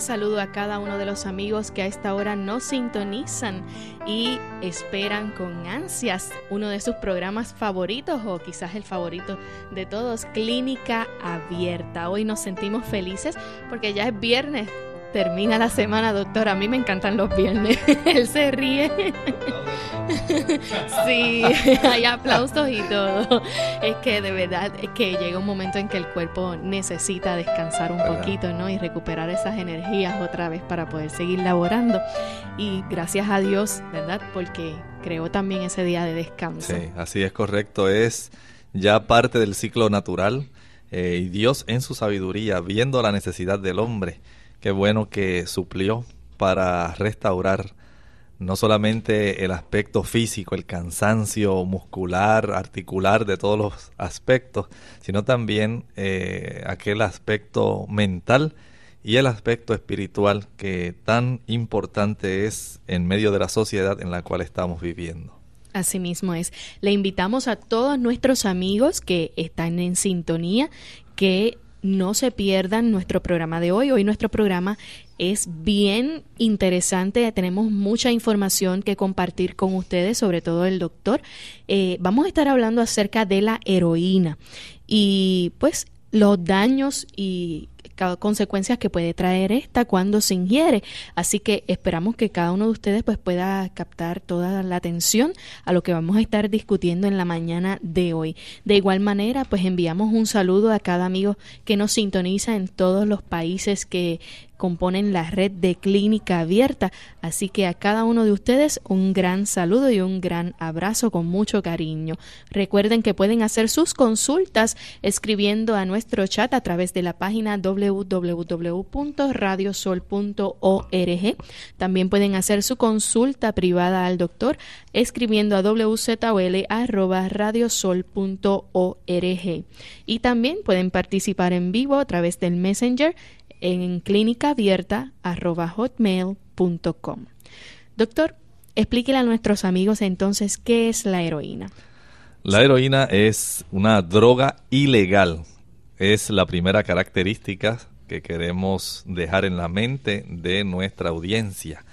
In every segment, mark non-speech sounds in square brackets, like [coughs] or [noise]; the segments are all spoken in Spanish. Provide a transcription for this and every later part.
Saludo a cada uno de los amigos que a esta hora nos sintonizan y esperan con ansias uno de sus programas favoritos o quizás el favorito de todos, Clínica Abierta. Hoy nos sentimos felices porque ya es viernes, termina la semana, doctor. A mí me encantan los viernes. [laughs] Él se ríe. [laughs] sí, [laughs] hay aplausos y todo. Es que de verdad es que llega un momento en que el cuerpo necesita descansar un poquito, ¿no? Y recuperar esas energías otra vez para poder seguir laborando. Y gracias a Dios, ¿verdad? Porque creó también ese día de descanso. Sí, así es correcto. Es ya parte del ciclo natural. Eh, y Dios en su sabiduría, viendo la necesidad del hombre, qué bueno que suplió para restaurar no solamente el aspecto físico, el cansancio muscular, articular de todos los aspectos, sino también eh, aquel aspecto mental y el aspecto espiritual que tan importante es en medio de la sociedad en la cual estamos viviendo. Asimismo es. Le invitamos a todos nuestros amigos que están en sintonía que no se pierdan nuestro programa de hoy. Hoy nuestro programa es bien interesante, tenemos mucha información que compartir con ustedes, sobre todo el doctor. Eh, vamos a estar hablando acerca de la heroína y pues los daños y consecuencias que puede traer esta cuando se ingiere. Así que esperamos que cada uno de ustedes pues pueda captar toda la atención a lo que vamos a estar discutiendo en la mañana de hoy. De igual manera, pues enviamos un saludo a cada amigo que nos sintoniza en todos los países que componen la red de clínica abierta. Así que a cada uno de ustedes un gran saludo y un gran abrazo con mucho cariño. Recuerden que pueden hacer sus consultas escribiendo a nuestro chat a través de la página www.radiosol.org. También pueden hacer su consulta privada al doctor escribiendo a wzol.radiosol.org. Y también pueden participar en vivo a través del Messenger en clínicaabierta.hotmail.com. Doctor, explíquele a nuestros amigos entonces qué es la heroína. La heroína es una droga ilegal. Es la primera característica que queremos dejar en la mente de nuestra audiencia.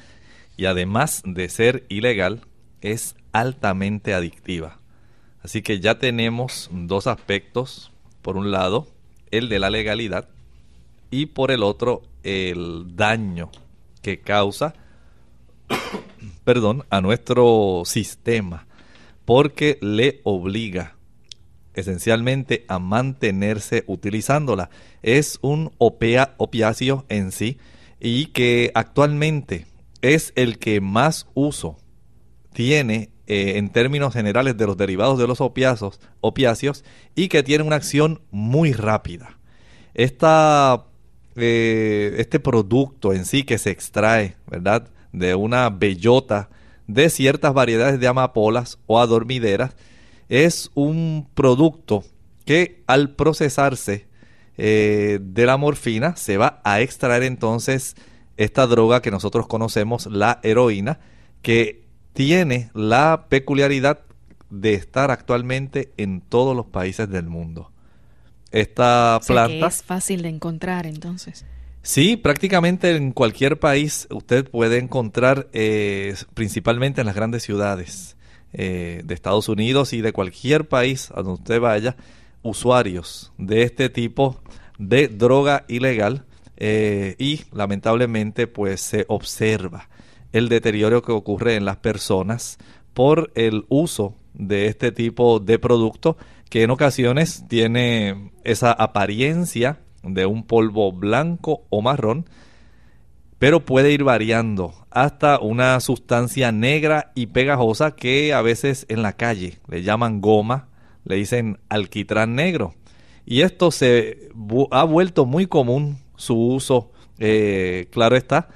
Y además de ser ilegal, es altamente adictiva. Así que ya tenemos dos aspectos. Por un lado, el de la legalidad y por el otro el daño que causa [coughs] perdón, a nuestro sistema porque le obliga esencialmente a mantenerse utilizándola. Es un opea, opiáceo en sí y que actualmente es el que más uso tiene eh, en términos generales de los derivados de los opiáceos, opiáceos y que tiene una acción muy rápida. Esta este producto en sí que se extrae, ¿verdad? De una bellota de ciertas variedades de amapolas o adormideras. Es un producto que al procesarse eh, de la morfina se va a extraer entonces esta droga que nosotros conocemos, la heroína, que tiene la peculiaridad de estar actualmente en todos los países del mundo. Esta planta... es fácil de encontrar entonces. Sí, prácticamente en cualquier país usted puede encontrar, eh, principalmente en las grandes ciudades eh, de Estados Unidos y de cualquier país a donde usted vaya, usuarios de este tipo de droga ilegal eh, y lamentablemente pues se observa el deterioro que ocurre en las personas por el uso de este tipo de producto que en ocasiones tiene esa apariencia de un polvo blanco o marrón, pero puede ir variando hasta una sustancia negra y pegajosa que a veces en la calle le llaman goma, le dicen alquitrán negro. Y esto se ha vuelto muy común su uso, eh, claro está.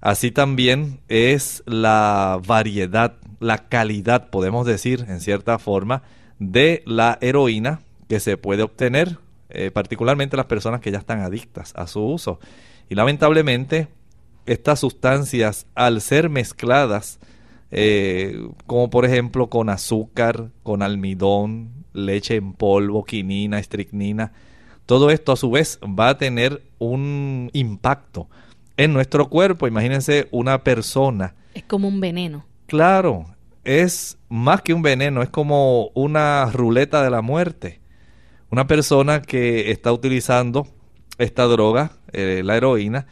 Así también es la variedad, la calidad, podemos decir, en cierta forma, de la heroína que se puede obtener, eh, particularmente las personas que ya están adictas a su uso. Y lamentablemente, estas sustancias, al ser mezcladas, eh, como por ejemplo con azúcar, con almidón, leche en polvo, quinina, estricnina, todo esto a su vez va a tener un impacto en nuestro cuerpo. Imagínense una persona. Es como un veneno. Claro, es más que un veneno, es como una ruleta de la muerte. Una persona que está utilizando esta droga, eh, la heroína,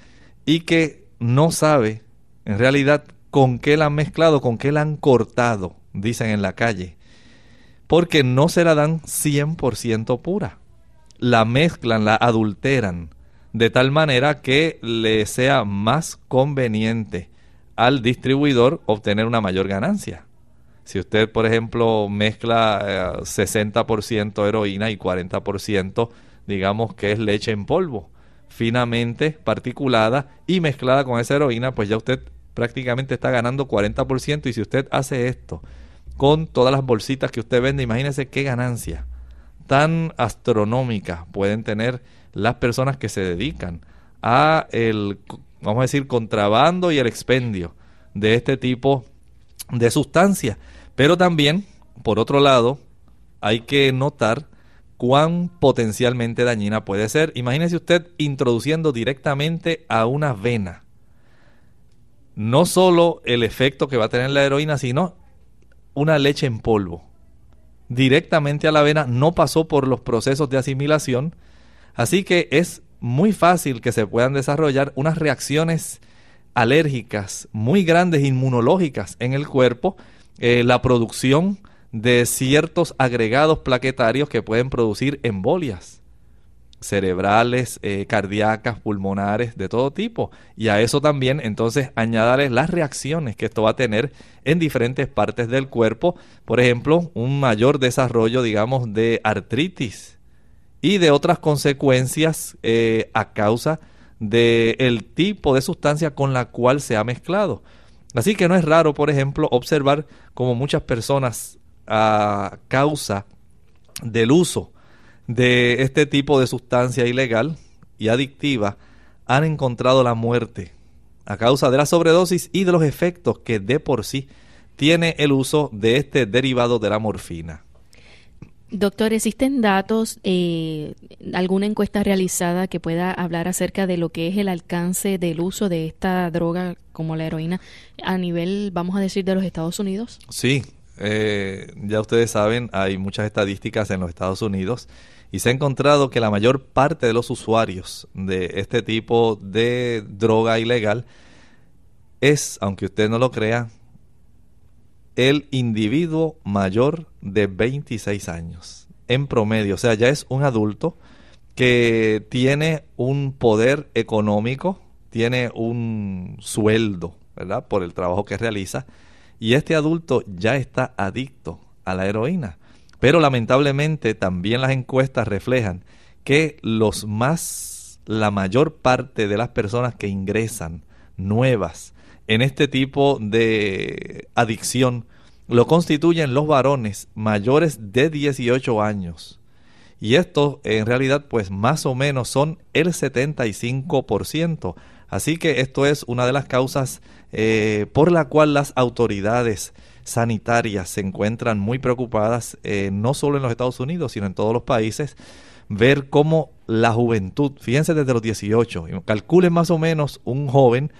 y que no sabe en realidad con qué la han mezclado, con qué la han cortado, dicen en la calle, porque no se la dan 100% pura. La mezclan, la adulteran, de tal manera que le sea más conveniente al distribuidor obtener una mayor ganancia. Si usted, por ejemplo, mezcla 60% eh, heroína y 40%, digamos que es leche en polvo, finamente particulada y mezclada con esa heroína, pues ya usted prácticamente está ganando 40%. Y si usted hace esto con todas las bolsitas que usted vende, imagínese qué ganancia tan astronómica pueden tener las personas que se dedican a el, vamos a decir, contrabando y el expendio de este tipo de sustancias. Pero también, por otro lado, hay que notar cuán potencialmente dañina puede ser. Imagínese usted introduciendo directamente a una vena no solo el efecto que va a tener la heroína, sino una leche en polvo. Directamente a la vena no pasó por los procesos de asimilación, así que es muy fácil que se puedan desarrollar unas reacciones alérgicas muy grandes, inmunológicas en el cuerpo, eh, la producción de ciertos agregados plaquetarios que pueden producir embolias cerebrales, eh, cardíacas, pulmonares, de todo tipo. Y a eso también entonces añadirles las reacciones que esto va a tener en diferentes partes del cuerpo. Por ejemplo, un mayor desarrollo, digamos, de artritis y de otras consecuencias eh, a causa del tipo de sustancia con la cual se ha mezclado. Así que no es raro, por ejemplo, observar como muchas personas a causa del uso de este tipo de sustancia ilegal y adictiva han encontrado la muerte a causa de la sobredosis y de los efectos que de por sí tiene el uso de este derivado de la morfina. Doctor, ¿existen datos, eh, alguna encuesta realizada que pueda hablar acerca de lo que es el alcance del uso de esta droga como la heroína a nivel, vamos a decir, de los Estados Unidos? Sí, eh, ya ustedes saben, hay muchas estadísticas en los Estados Unidos y se ha encontrado que la mayor parte de los usuarios de este tipo de droga ilegal es, aunque usted no lo crea, el individuo mayor de 26 años en promedio. O sea, ya es un adulto que tiene un poder económico, tiene un sueldo, ¿verdad? Por el trabajo que realiza. Y este adulto ya está adicto a la heroína. Pero lamentablemente también las encuestas reflejan que los más, la mayor parte de las personas que ingresan nuevas en este tipo de adicción lo constituyen los varones mayores de 18 años. Y esto en realidad pues más o menos son el 75%. Así que esto es una de las causas eh, por la cual las autoridades sanitarias se encuentran muy preocupadas, eh, no solo en los Estados Unidos, sino en todos los países, ver cómo la juventud, fíjense desde los 18, calculen más o menos un joven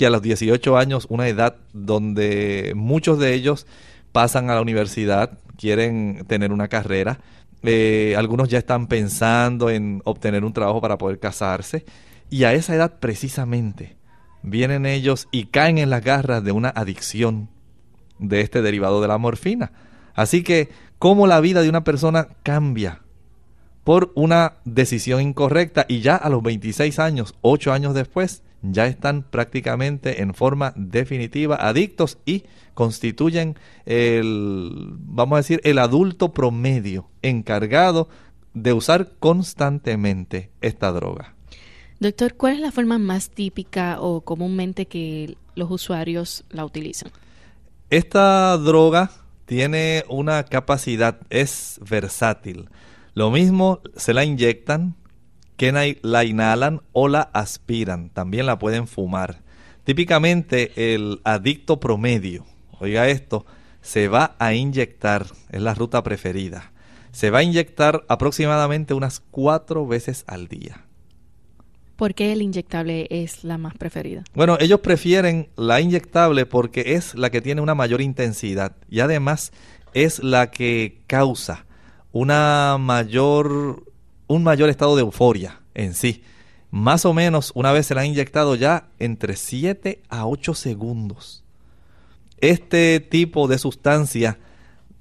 que a los 18 años, una edad donde muchos de ellos pasan a la universidad, quieren tener una carrera, eh, algunos ya están pensando en obtener un trabajo para poder casarse, y a esa edad precisamente vienen ellos y caen en las garras de una adicción de este derivado de la morfina. Así que, ¿cómo la vida de una persona cambia por una decisión incorrecta y ya a los 26 años, 8 años después, ya están prácticamente en forma definitiva adictos y constituyen el, vamos a decir, el adulto promedio encargado de usar constantemente esta droga. Doctor, ¿cuál es la forma más típica o comúnmente que los usuarios la utilizan? Esta droga tiene una capacidad, es versátil. Lo mismo se la inyectan, que la inhalan o la aspiran. También la pueden fumar. Típicamente el adicto promedio, oiga esto, se va a inyectar, es la ruta preferida. Se va a inyectar aproximadamente unas cuatro veces al día. ¿Por qué el inyectable es la más preferida? Bueno, ellos prefieren la inyectable porque es la que tiene una mayor intensidad y además es la que causa una mayor un mayor estado de euforia en sí. Más o menos una vez se la han inyectado ya entre 7 a 8 segundos. Este tipo de sustancia,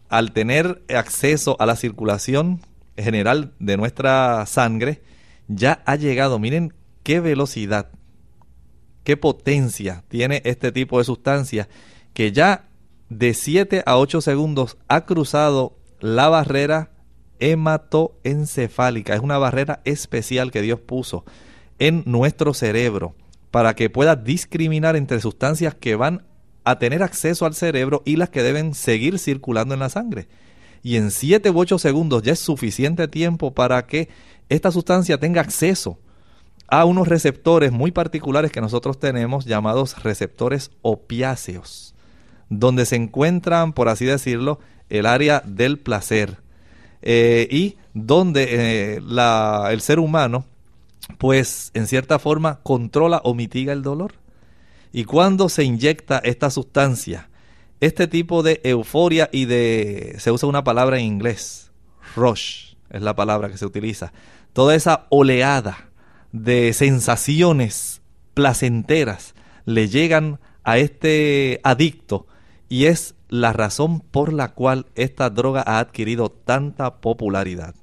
al tener acceso a la circulación general de nuestra sangre, ya ha llegado, miren qué velocidad, qué potencia tiene este tipo de sustancia, que ya de 7 a 8 segundos ha cruzado la barrera hematoencefálica. Es una barrera especial que Dios puso en nuestro cerebro para que pueda discriminar entre sustancias que van a tener acceso al cerebro y las que deben seguir circulando en la sangre. Y en 7 u 8 segundos ya es suficiente tiempo para que esta sustancia tenga acceso a unos receptores muy particulares que nosotros tenemos llamados receptores opiáceos, donde se encuentran, por así decirlo, el área del placer, eh, y donde eh, el ser humano, pues en cierta forma, controla o mitiga el dolor. Y cuando se inyecta esta sustancia, este tipo de euforia y de, se usa una palabra en inglés, rush es la palabra que se utiliza, toda esa oleada de sensaciones placenteras le llegan a este adicto y es la razón por la cual esta droga ha adquirido tanta popularidad.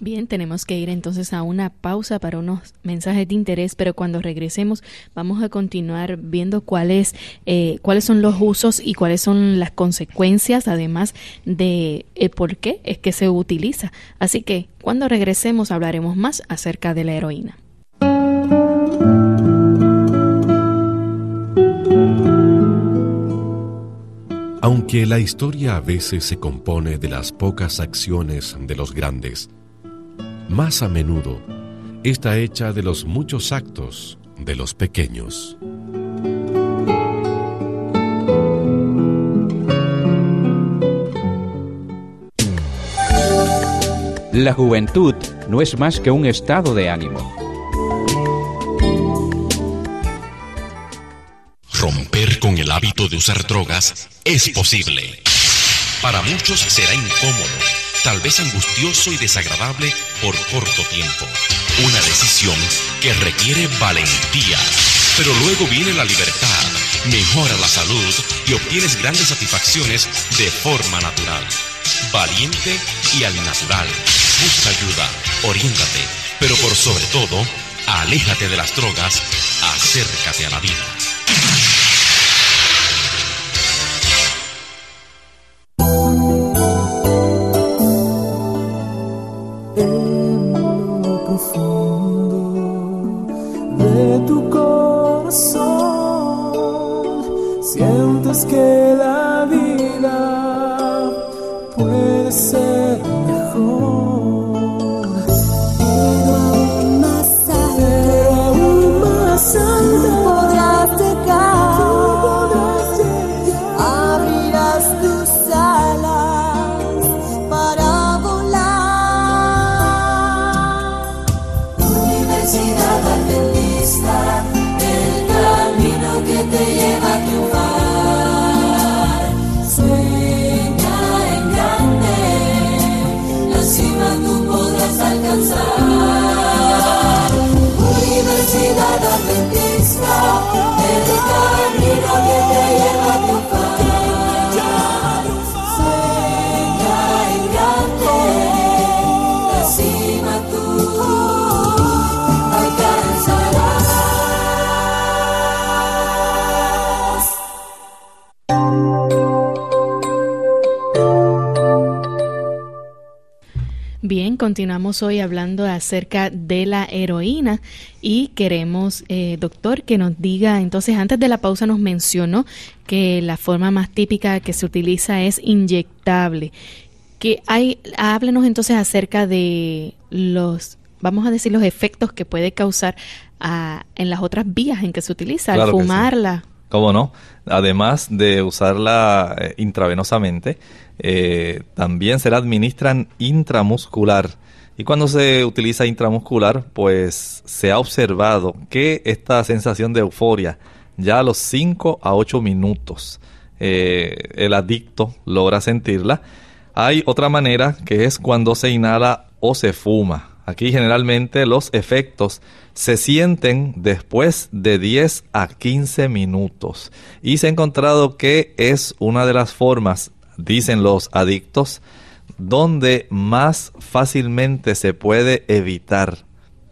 Bien, tenemos que ir entonces a una pausa para unos mensajes de interés, pero cuando regresemos vamos a continuar viendo cuáles eh, cuáles son los usos y cuáles son las consecuencias, además de el por qué es que se utiliza. Así que cuando regresemos hablaremos más acerca de la heroína. Aunque la historia a veces se compone de las pocas acciones de los grandes, más a menudo está hecha de los muchos actos de los pequeños. La juventud no es más que un estado de ánimo Romper con el hábito de usar drogas es posible. Para muchos será incómodo, tal vez angustioso y desagradable por corto tiempo. Una decisión que requiere valentía. Pero luego viene la libertad, mejora la salud y obtienes grandes satisfacciones de forma natural. Valiente y al natural. Busca ayuda, oriéntate, pero por sobre todo, aléjate de las drogas, acércate a la vida. Acerca de la heroína y queremos, eh, doctor, que nos diga, entonces antes de la pausa nos mencionó que la forma más típica que se utiliza es inyectable. Que hay, háblenos entonces acerca de los, vamos a decir, los efectos que puede causar ah, en las otras vías en que se utiliza, al fumarla. ¿Cómo no? Además de usarla eh, intravenosamente, eh, también se la administran intramuscular. Y cuando se utiliza intramuscular, pues se ha observado que esta sensación de euforia, ya a los 5 a 8 minutos, eh, el adicto logra sentirla. Hay otra manera que es cuando se inhala o se fuma. Aquí generalmente los efectos se sienten después de 10 a 15 minutos. Y se ha encontrado que es una de las formas, dicen los adictos, donde más fácilmente se puede evitar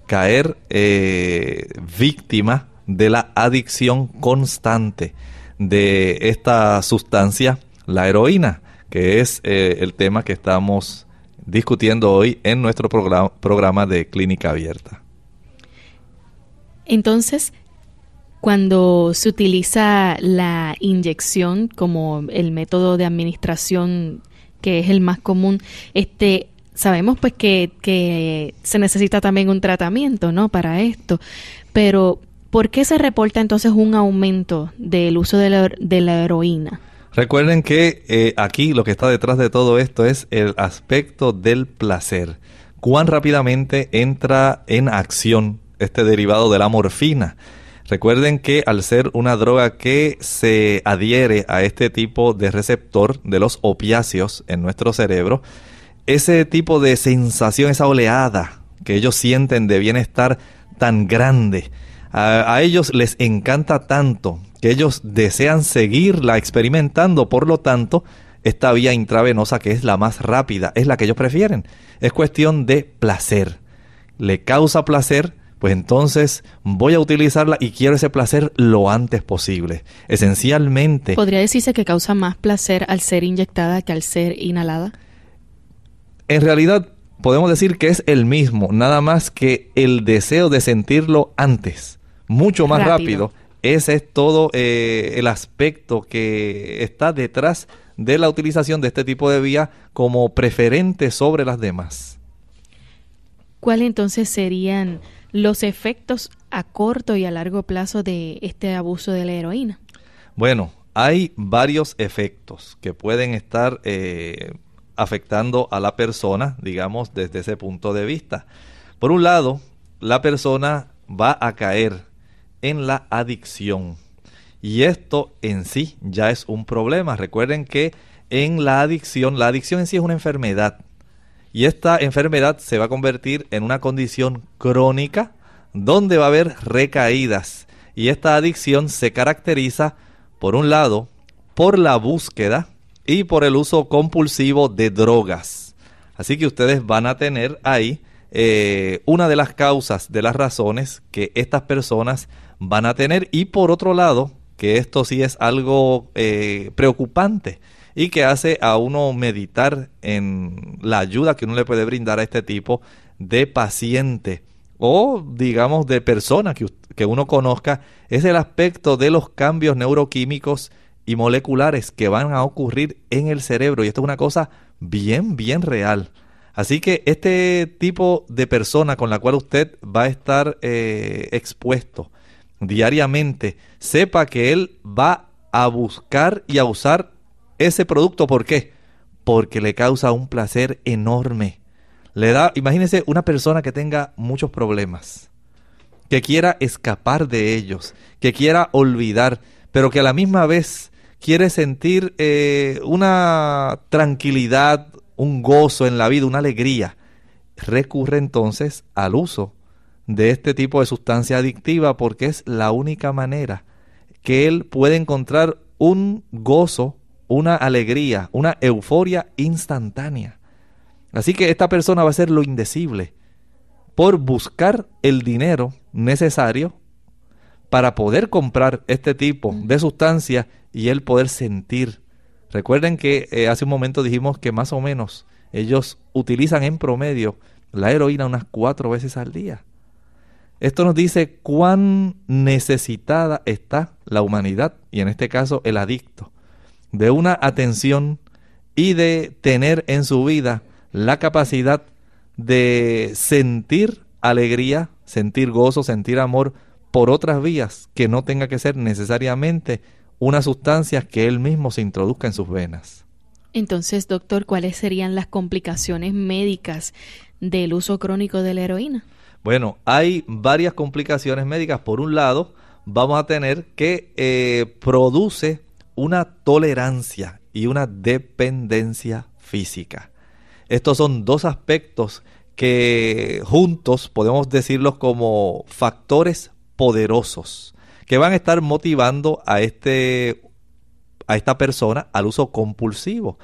caer eh, víctima de la adicción constante de esta sustancia, la heroína, que es eh, el tema que estamos discutiendo hoy en nuestro programa de Clínica Abierta. Entonces, cuando se utiliza la inyección como el método de administración que es el más común, este sabemos pues que, que se necesita también un tratamiento, ¿no? Para esto. Pero, ¿por qué se reporta entonces un aumento del uso de la, de la heroína? Recuerden que eh, aquí lo que está detrás de todo esto es el aspecto del placer. Cuán rápidamente entra en acción este derivado de la morfina. Recuerden que al ser una droga que se adhiere a este tipo de receptor de los opiáceos en nuestro cerebro, ese tipo de sensación, esa oleada que ellos sienten de bienestar tan grande, a, ellos les encanta tanto que ellos desean seguirla experimentando, por lo tanto, esta vía intravenosa que es la más rápida, es la que ellos prefieren. Es cuestión de placer. Le causa placer, pues entonces voy a utilizarla y quiero ese placer lo antes posible. Esencialmente... ¿Podría decirse que causa más placer al ser inyectada que al ser inhalada? En realidad podemos decir que es el mismo, nada más que el deseo de sentirlo antes, mucho más rápido. Ese es todo eh, el aspecto que está detrás de la utilización de este tipo de vía como preferente sobre las demás. ¿Cuáles entonces serían los efectos a corto y a largo plazo de este abuso de la heroína? Bueno, hay varios efectos que pueden estar eh, afectando a la persona, digamos, desde ese punto de vista. Por un lado, la persona va a caer en la adicción. Y esto en sí ya es un problema. Recuerden que en la adicción, la adicción en sí es una enfermedad. Y esta enfermedad se va a convertir en una condición crónica donde va a haber recaídas. Y esta adicción se caracteriza, por un lado, por la búsqueda y por el uso compulsivo de drogas. Así que ustedes van a tener ahí eh, una de las causas, de las razones que estas personas van a tener. Y por otro lado, que esto sí es algo eh, preocupante y que hace a uno meditar en la ayuda que uno le puede brindar a este tipo de paciente o digamos de persona que, que uno conozca, es el aspecto de los cambios neuroquímicos y moleculares que van a ocurrir en el cerebro. Y esto es una cosa bien, bien real. Así que este tipo de persona con la cual usted va a estar eh, expuesto diariamente, sepa que él va a buscar y a usar ese producto. ¿Por qué? Porque le causa un placer enorme. Le da, imagínese una persona que tenga muchos problemas, que quiera escapar de ellos, que quiera olvidar, pero que a la misma vez quiere sentir eh, una tranquilidad, un gozo en la vida, una alegría, recurre entonces al uso de este tipo de sustancia adictiva porque es la única manera que él puede encontrar un gozo, una alegría, una euforia instantánea. Así que esta persona va a hacer lo indecible por buscar el dinero necesario para poder comprar este tipo de sustancia y él poder sentir Recuerden que eh, hace un momento dijimos que más o menos ellos utilizan en promedio la heroína unas cuatro veces al día. Esto nos dice cuán necesitada está la humanidad, y en este caso el adicto, de una atención y de tener en su vida la capacidad de sentir alegría, sentir gozo, sentir amor por otras vías que no tenga que ser necesariamente una sustancia que él mismo se introduzca en sus venas. Entonces, doctor, ¿cuáles serían las complicaciones médicas del uso crónico de la heroína? Bueno, hay varias complicaciones médicas. Por un lado, vamos a tener que eh, produce una tolerancia y una dependencia física. Estos son dos aspectos que juntos podemos decirlos como factores poderosos que van a estar motivando a, este, a esta persona al uso compulsivo.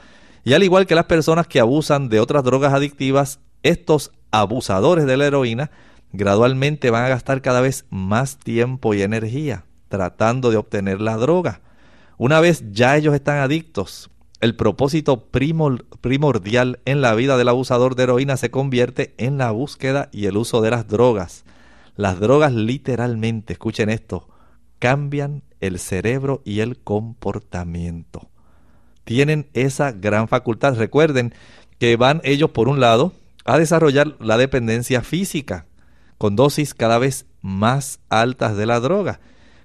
Y al igual que las personas que abusan de otras drogas adictivas, estos abusadores de la heroína gradualmente van a gastar cada vez más tiempo y energía tratando de obtener la droga. Una vez ya ellos están adictos, el propósito primordial en la vida del abusador de heroína se convierte en la búsqueda y el uso de las drogas. Las drogas literalmente, escuchen esto, cambian el cerebro y el comportamiento. Tienen esa gran facultad. Recuerden que van ellos, por un lado, a desarrollar la dependencia física con dosis cada vez más altas de la droga.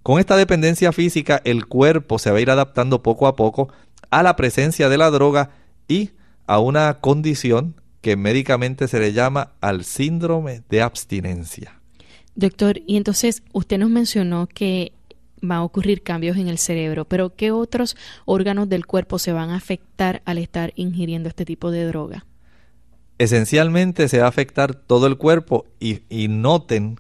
Con esta dependencia física, el cuerpo se va a ir adaptando poco a poco a la presencia de la droga y a una condición que médicamente se le llama al síndrome de abstinencia. Doctor, y entonces usted nos mencionó que van a ocurrir cambios en el cerebro, pero ¿qué otros órganos del cuerpo se van a afectar al estar ingiriendo este tipo de droga? Esencialmente se va a afectar todo el cuerpo y, y noten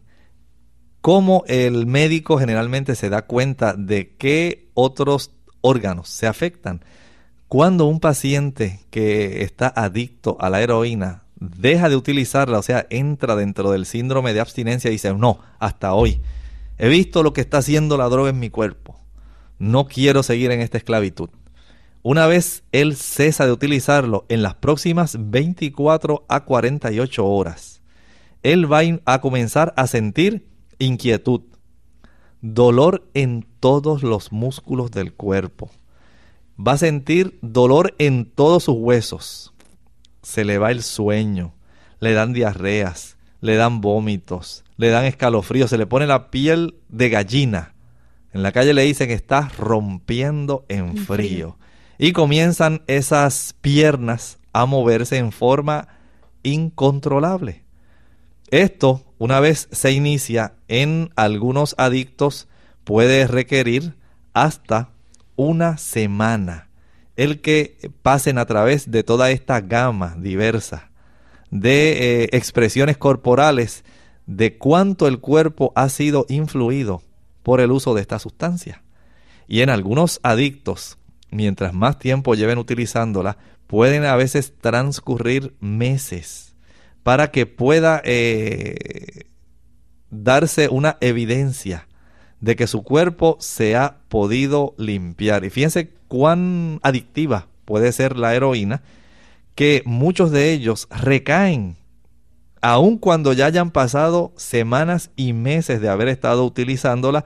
cómo el médico generalmente se da cuenta de qué otros órganos se afectan. Cuando un paciente que está adicto a la heroína deja de utilizarla, o sea, entra dentro del síndrome de abstinencia y dice, no, hasta hoy He visto lo que está haciendo la droga en mi cuerpo. No quiero seguir en esta esclavitud. Una vez él cesa de utilizarlo en las próximas 24 a 48 horas, él va a comenzar a sentir inquietud, dolor en todos los músculos del cuerpo. Va a sentir dolor en todos sus huesos. Se le va el sueño, le dan diarreas, le dan vómitos, le dan escalofrío, se le pone la piel de gallina. En la calle le dicen que está rompiendo en frío. Y comienzan esas piernas a moverse en forma incontrolable. Esto, una vez se inicia en algunos adictos, puede requerir hasta una semana el que pasen a través de toda esta gama diversa de eh, expresiones corporales de cuánto el cuerpo ha sido influido por el uso de esta sustancia. Y en algunos adictos, mientras más tiempo lleven utilizándola, pueden a veces transcurrir meses para que pueda eh, darse una evidencia de que su cuerpo se ha podido limpiar. Y fíjense cuán adictiva puede ser la heroína, que muchos de ellos recaen aun cuando ya hayan pasado semanas y meses de haber estado utilizándola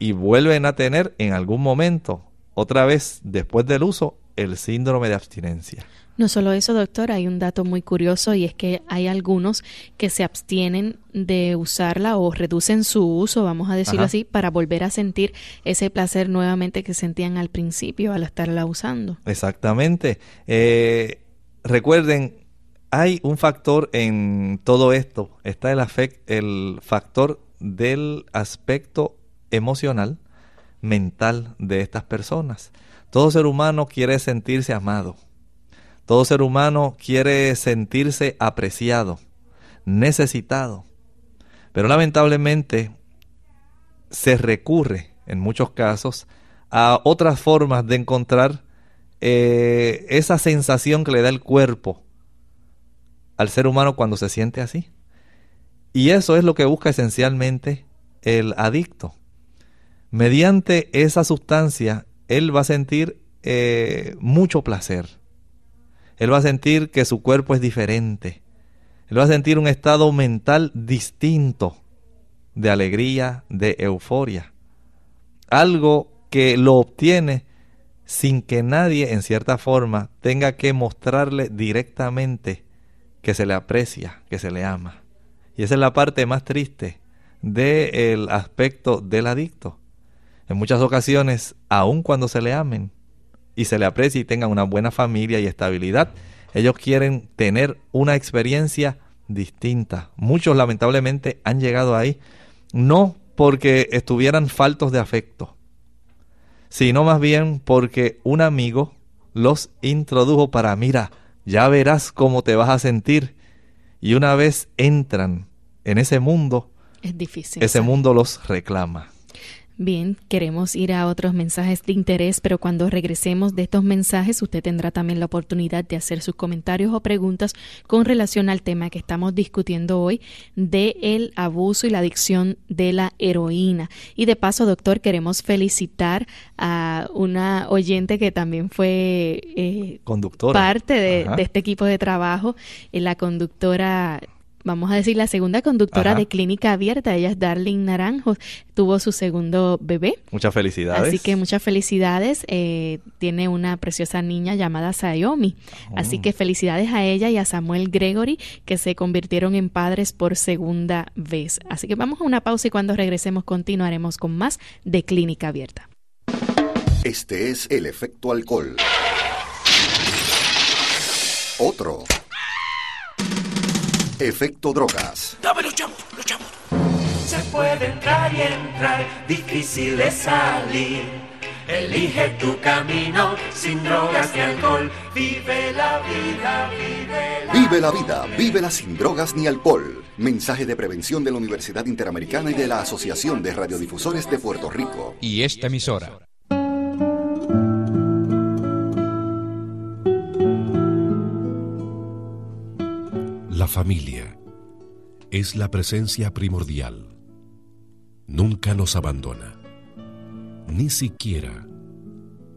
y vuelven a tener en algún momento, otra vez después del uso, el síndrome de abstinencia. No solo eso, doctor, hay un dato muy curioso y es que hay algunos que se abstienen de usarla o reducen su uso, vamos a decirlo así, para volver a sentir ese placer nuevamente que sentían al principio al estarla usando. Exactamente. Eh, recuerden, hay un factor en todo esto. Está el, el factor del aspecto emocional, mental de estas personas. Todo ser humano quiere sentirse amado todo ser humano quiere sentirse apreciado, necesitado. Pero lamentablemente se recurre en muchos casos a otras formas de encontrar eh, esa sensación que le da el cuerpo al ser humano cuando se siente así. Y eso es lo que busca esencialmente el adicto. Mediante esa sustancia, él va a sentir eh, mucho placer él va a sentir que su cuerpo es diferente. Él va a sentir un estado mental distinto de alegría, de euforia. Algo que lo obtiene sin que nadie en cierta forma tenga que mostrarle directamente que se le aprecia, que se le ama. Y esa es la parte más triste del aspecto del adicto. En muchas ocasiones, aun cuando se le amen, y se le aprecie y tengan una buena familia y estabilidad. Ellos quieren tener una experiencia distinta. Muchos lamentablemente han llegado ahí no porque estuvieran faltos de afecto, sino más bien porque un amigo los introdujo para, mira, ya verás cómo te vas a sentir. Y una vez entran en ese mundo, es difícil. Ese mundo los reclama. Bien, queremos ir a otros mensajes de interés, pero cuando regresemos de estos mensajes usted tendrá también la oportunidad de hacer sus comentarios o preguntas con relación al tema que estamos discutiendo hoy de el abuso y la adicción de la heroína. Y de paso, doctor, queremos felicitar a una oyente que también fue eh, conductora parte de, este equipo de trabajo, eh, la conductora vamos a decir, la segunda conductora de Clínica Abierta. Ella es Darling Naranjo. Tuvo su segundo bebé. Muchas felicidades. Así que muchas felicidades. Eh, tiene una preciosa niña llamada Sayomi. Así que felicidades a ella y a Samuel Gregory, que se convirtieron en padres por segunda vez. Así que vamos a una pausa y cuando regresemos continuaremos con más de Clínica Abierta. Este es el efecto alcohol. Otro. Efecto drogas. Dame los chavos, los chavos. Se puede entrar y entrar, difícil de salir. Elige tu camino sin drogas ni alcohol. Vive la vida, vive la Vive la vida, vívela sin drogas ni alcohol. Mensaje de prevención de la Universidad Interamericana y de la Asociación de Radiodifusores de Puerto Rico. Y esta emisora. La familia es la presencia primordial. Nunca nos abandona, ni siquiera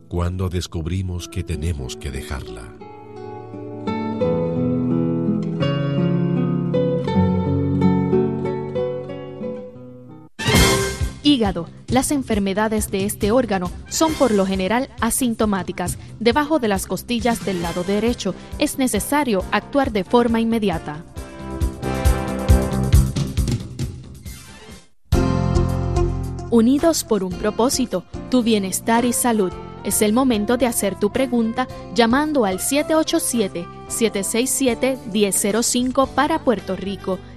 cuando descubrimos que tenemos que dejarla. Las enfermedades de este órgano son por lo general asintomáticas. Debajo de las costillas del lado derecho es necesario actuar de forma inmediata. Unidos por un propósito, tu bienestar y salud. Es el momento de hacer tu pregunta llamando al 787-767-1005 para Puerto Rico,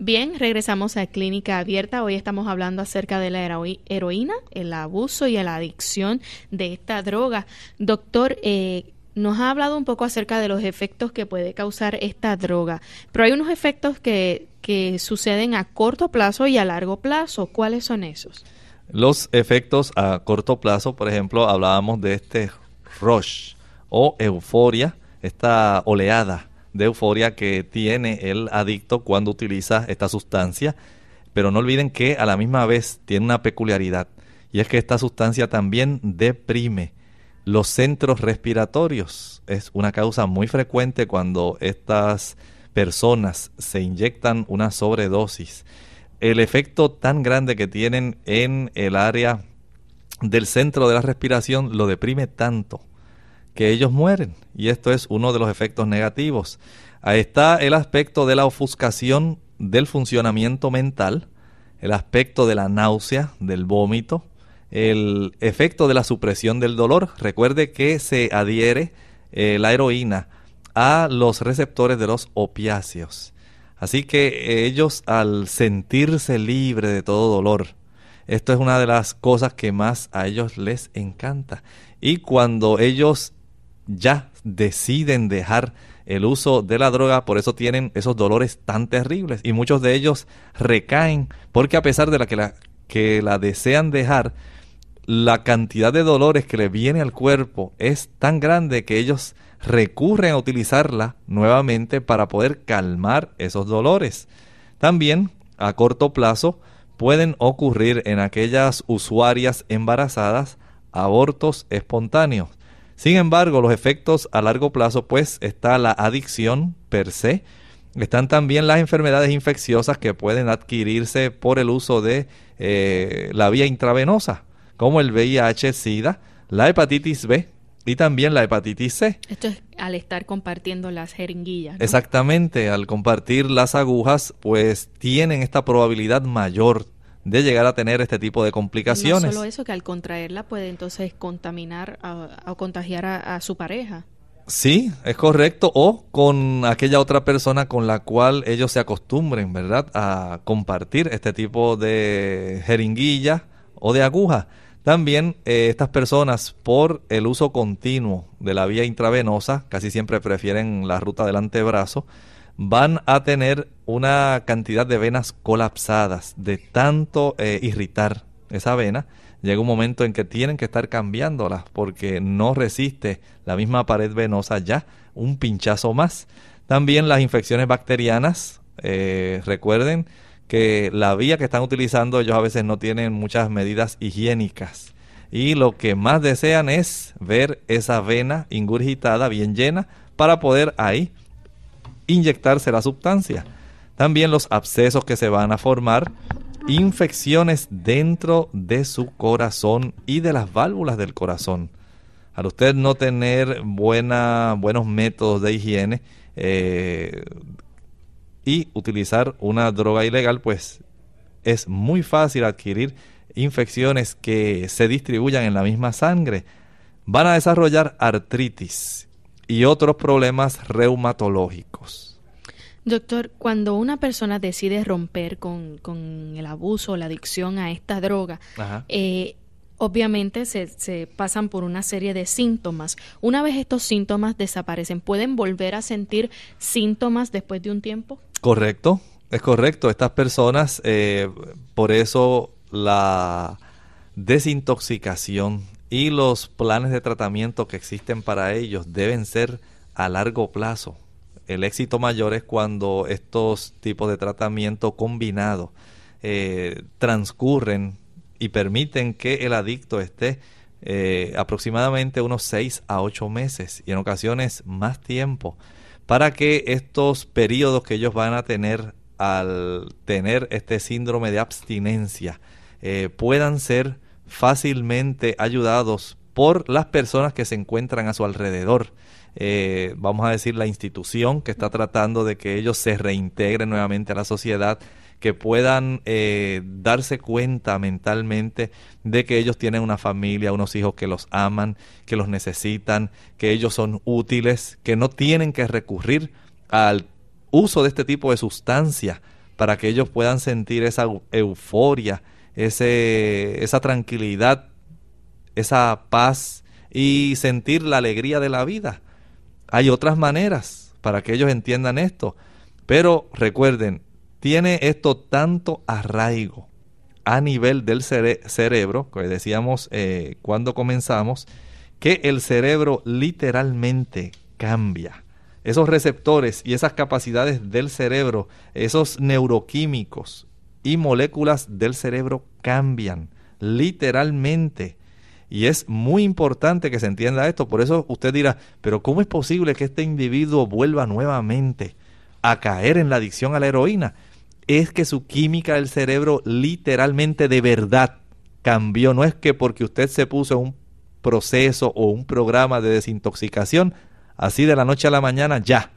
Bien, regresamos a Clínica Abierta. Hoy estamos hablando acerca de la heroína, el abuso y la adicción de esta droga. Doctor, eh, nos ha hablado un poco acerca de los efectos que puede causar esta droga, pero hay unos efectos que, que suceden a corto plazo y a largo plazo. ¿Cuáles son esos? Los efectos a corto plazo, por ejemplo, hablábamos de este rush o euforia, esta oleada de euforia que tiene el adicto cuando utiliza esta sustancia. Pero no olviden que a la misma vez tiene una peculiaridad y es que esta sustancia también deprime los centros respiratorios. Es una causa muy frecuente cuando estas personas se inyectan una sobredosis. El efecto tan grande que tienen en el área del centro de la respiración lo deprime tanto que ellos mueren. Y esto es uno de los efectos negativos. Ahí está el aspecto de la ofuscación del funcionamiento mental, el aspecto de la náusea, del vómito, el efecto de la supresión del dolor. Recuerde que se adhiere eh, la heroína a los receptores de los opiáceos. Así que eh, ellos al sentirse libre de todo dolor, esto es una de las cosas que más a ellos les encanta. Y cuando ellos ya deciden dejar el uso de la droga, por eso tienen esos dolores tan terribles. Y muchos de ellos recaen porque a pesar de la que la, que la desean dejar, la cantidad de dolores que le viene al cuerpo es tan grande que ellos recurren a utilizarla nuevamente para poder calmar esos dolores. También, a corto plazo, pueden ocurrir en aquellas usuarias embarazadas abortos espontáneos. Sin embargo, los efectos a largo plazo, pues está la adicción per se, están también las enfermedades infecciosas que pueden adquirirse por el uso de eh, la vía intravenosa, como el VIH-Sida, la hepatitis B y también la hepatitis C. Esto es al estar compartiendo las jeringuillas. Exactamente, al compartir las agujas, pues tienen esta probabilidad mayor de llegar a tener este tipo de complicaciones. No solo eso, que al contraerla puede entonces contaminar o contagiar a, su pareja. Sí, es correcto. O con aquella otra persona con la cual ellos se acostumbren, ¿verdad? A compartir este tipo de jeringuilla o de aguja. También eh, estas personas, por el uso continuo de la vía intravenosa, casi siempre prefieren la ruta del antebrazo, van a tener una cantidad de venas colapsadas de tanto eh, irritar esa vena. Llega un momento en que tienen que estar cambiándolas porque no resiste la misma pared venosa ya un pinchazo más. También las infecciones bacterianas, eh, recuerden, que la vía que están utilizando ellos a veces no tienen muchas medidas higiénicas y lo que más desean es ver esa vena ingurgitada bien llena para poder ahí inyectarse la sustancia. También los abscesos que se van a formar, infecciones dentro de su corazón y de las válvulas del corazón. Al usted no tener buenos métodos de higiene, eh, y utilizar una droga ilegal, pues es muy fácil adquirir infecciones que se distribuyan en la misma sangre. Van a desarrollar artritis y otros problemas reumatológicos. Doctor, cuando una persona decide romper con, el abuso o la adicción a esta droga, eh, obviamente se, se, pasan por una serie de síntomas. Una vez estos síntomas desaparecen, ¿pueden volver a sentir síntomas después de un tiempo? Correcto, es correcto. Estas personas, eh, por eso la desintoxicación y los planes de tratamiento que existen para ellos deben ser a largo plazo. El éxito mayor es cuando estos tipos de tratamiento combinado eh, transcurren y permiten que el adicto esté eh, aproximadamente unos 6 a 8 meses y en ocasiones más tiempo para que estos periodos que ellos van a tener al tener este síndrome de abstinencia eh, puedan ser fácilmente ayudados por las personas que se encuentran a su alrededor. Eh, vamos a decir la institución que está tratando de que ellos se reintegren nuevamente a la sociedad que puedan eh, darse cuenta mentalmente de que ellos tienen una familia, unos hijos que los aman, que los necesitan, que ellos son útiles, que no tienen que recurrir al uso de este tipo de sustancia para que ellos puedan sentir esa euforia, ese, esa tranquilidad, esa paz y sentir la alegría de la vida. Hay otras maneras para que ellos entiendan esto. Pero recuerden, tiene esto tanto arraigo a nivel del cerebro, que decíamos eh, cuando comenzamos, que el cerebro literalmente cambia. esos receptores y esas capacidades del cerebro, esos neuroquímicos y moléculas del cerebro cambian literalmente. Y es muy importante que se entienda esto. Por eso usted dirá, pero ¿cómo es posible que este individuo vuelva nuevamente a caer en la adicción a la heroína? Es que su química del cerebro literalmente de verdad cambió. No es que porque usted se puso un proceso o un programa de desintoxicación, así de la noche a la mañana ya.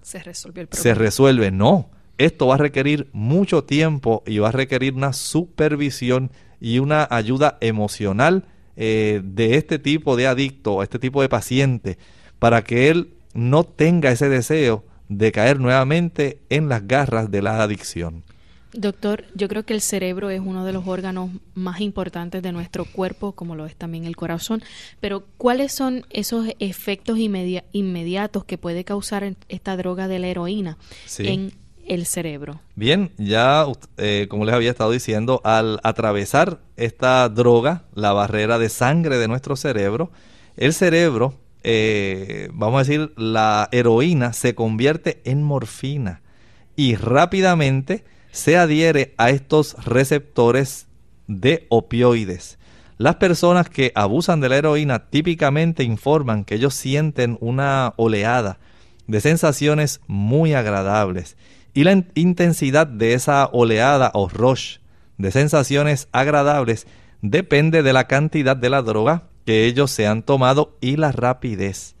Se resuelve el problema. Se resuelve, no. Esto va a requerir mucho tiempo y va a requerir una supervisión y una ayuda emocional eh, de este tipo de adicto, este tipo de paciente, para que él no tenga ese deseo de caer nuevamente en las garras de la adicción. Doctor, yo creo que el cerebro es uno de los órganos más importantes de nuestro cuerpo, como lo es también el corazón, pero ¿cuáles son esos efectos inmediatos que puede causar esta droga de la heroína en el cerebro? Bien, ya eh, como les había estado diciendo, al atravesar esta droga, la barrera de sangre de nuestro cerebro, el cerebro, eh, vamos a decir, la heroína se convierte en morfina y rápidamente se adhiere a estos receptores de opioides. Las personas que abusan de la heroína típicamente informan que ellos sienten una oleada de sensaciones muy agradables y la intensidad de esa oleada o rush de sensaciones agradables depende de la cantidad de la droga que ellos se han tomado y la rapidez